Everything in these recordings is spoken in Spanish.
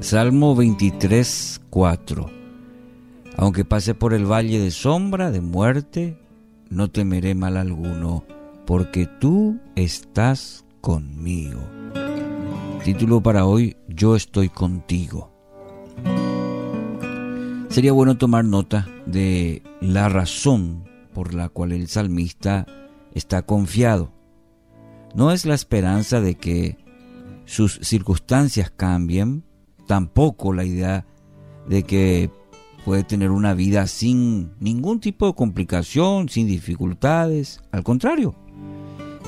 Salmo 23, 4. Aunque pase por el valle de sombra, de muerte, no temeré mal alguno, porque tú estás conmigo. Título para hoy, Yo estoy contigo. Sería bueno tomar nota de la razón por la cual el salmista está confiado. No es la esperanza de que sus circunstancias cambien, tampoco la idea de que puede tener una vida sin ningún tipo de complicación, sin dificultades. Al contrario,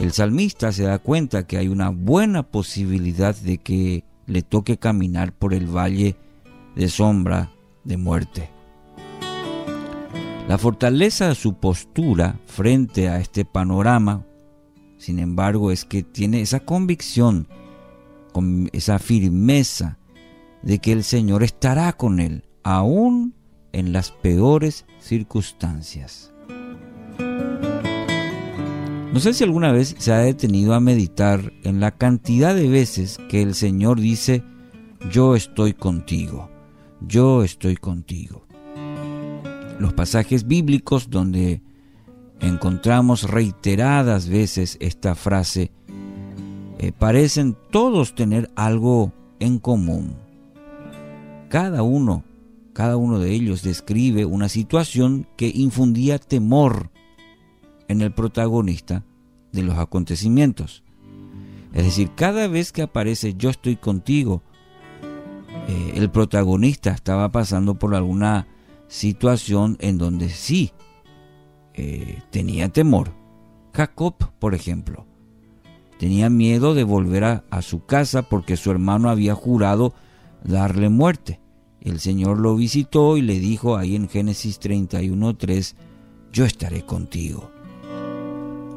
el salmista se da cuenta que hay una buena posibilidad de que le toque caminar por el valle de sombra de muerte. La fortaleza de su postura frente a este panorama, sin embargo, es que tiene esa convicción, con esa firmeza de que el Señor estará con él, aún en las peores circunstancias. No sé si alguna vez se ha detenido a meditar en la cantidad de veces que el Señor dice, yo estoy contigo, yo estoy contigo. Los pasajes bíblicos donde encontramos reiteradas veces esta frase eh, parecen todos tener algo en común. Cada uno, cada uno de ellos describe una situación que infundía temor en el protagonista de los acontecimientos. Es decir, cada vez que aparece yo estoy contigo, eh, el protagonista estaba pasando por alguna situación en donde sí eh, tenía temor. Jacob, por ejemplo, tenía miedo de volver a su casa porque su hermano había jurado darle muerte. El Señor lo visitó y le dijo ahí en Génesis 31.3, yo estaré contigo.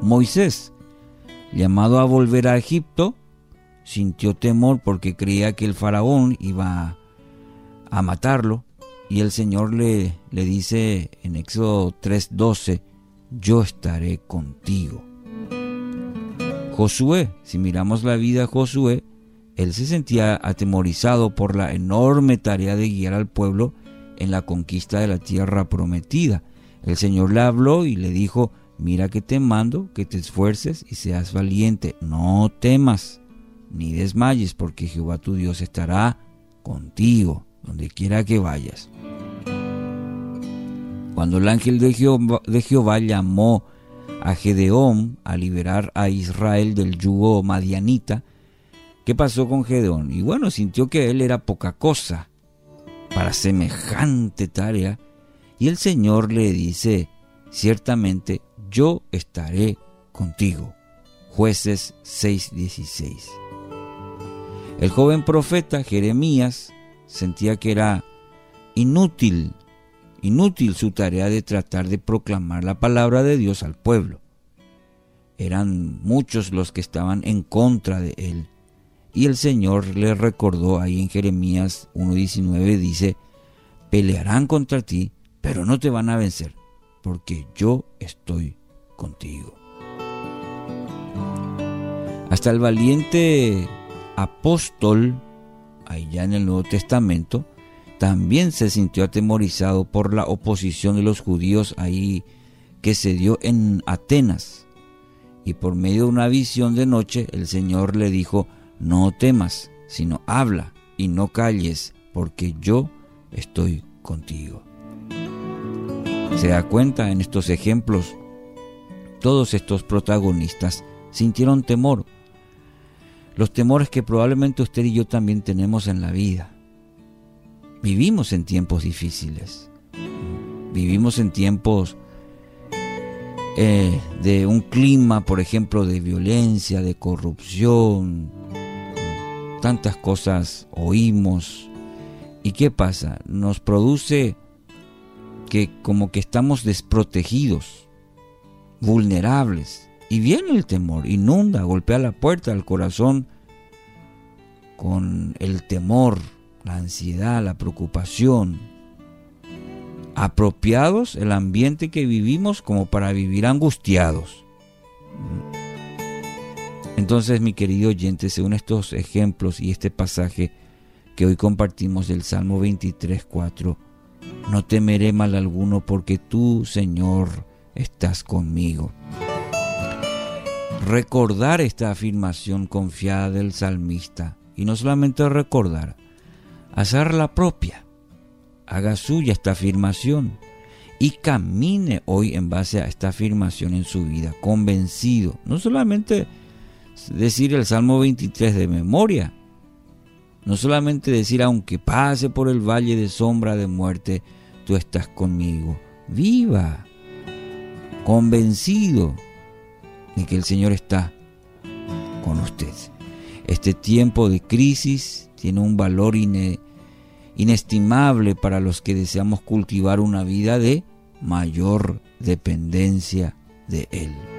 Moisés, llamado a volver a Egipto, sintió temor porque creía que el faraón iba a matarlo y el Señor le, le dice en Éxodo 3.12, yo estaré contigo. Josué, si miramos la vida de Josué, él se sentía atemorizado por la enorme tarea de guiar al pueblo en la conquista de la tierra prometida. El Señor le habló y le dijo, mira que te mando, que te esfuerces y seas valiente, no temas ni desmayes, porque Jehová tu Dios estará contigo, donde quiera que vayas. Cuando el ángel de Jehová, llamó a Gedeón a liberar a Israel del yugo madianita, ¿Qué pasó con Gedeón? Y bueno, sintió que él era poca cosa para semejante tarea. Y el Señor le dice, ciertamente yo estaré contigo. Jueces 6:16. El joven profeta Jeremías sentía que era inútil, inútil su tarea de tratar de proclamar la palabra de Dios al pueblo. Eran muchos los que estaban en contra de él. Y el Señor le recordó ahí en Jeremías 1.19, dice, pelearán contra ti, pero no te van a vencer, porque yo estoy contigo. Hasta el valiente apóstol, allá en el Nuevo Testamento, también se sintió atemorizado por la oposición de los judíos ahí que se dio en Atenas. Y por medio de una visión de noche, el Señor le dijo, no temas, sino habla y no calles, porque yo estoy contigo. Se da cuenta en estos ejemplos, todos estos protagonistas sintieron temor, los temores que probablemente usted y yo también tenemos en la vida. Vivimos en tiempos difíciles, vivimos en tiempos eh, de un clima, por ejemplo, de violencia, de corrupción, tantas cosas oímos. ¿Y qué pasa? Nos produce que como que estamos desprotegidos, vulnerables. Y viene el temor, inunda, golpea la puerta del corazón con el temor, la ansiedad, la preocupación. Apropiados el ambiente que vivimos como para vivir angustiados. Entonces, mi querido oyente, según estos ejemplos y este pasaje que hoy compartimos del Salmo 23, 4. No temeré mal alguno porque tú, Señor, estás conmigo. Recordar esta afirmación confiada del salmista y no solamente recordar, hacerla propia. Haga suya esta afirmación y camine hoy en base a esta afirmación en su vida, convencido, no solamente decir el Salmo 23 de memoria, no solamente decir aunque pase por el valle de sombra de muerte, tú estás conmigo. Viva, convencido de que el Señor está con usted. Este tiempo de crisis tiene un valor inestimable para los que deseamos cultivar una vida de mayor dependencia de Él.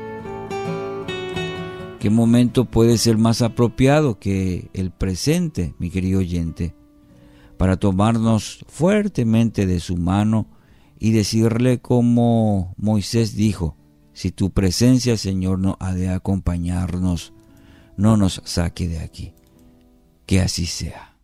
¿Qué momento puede ser más apropiado que el presente, mi querido oyente, para tomarnos fuertemente de su mano y decirle como Moisés dijo, si tu presencia, Señor, no ha de acompañarnos, no nos saque de aquí. Que así sea.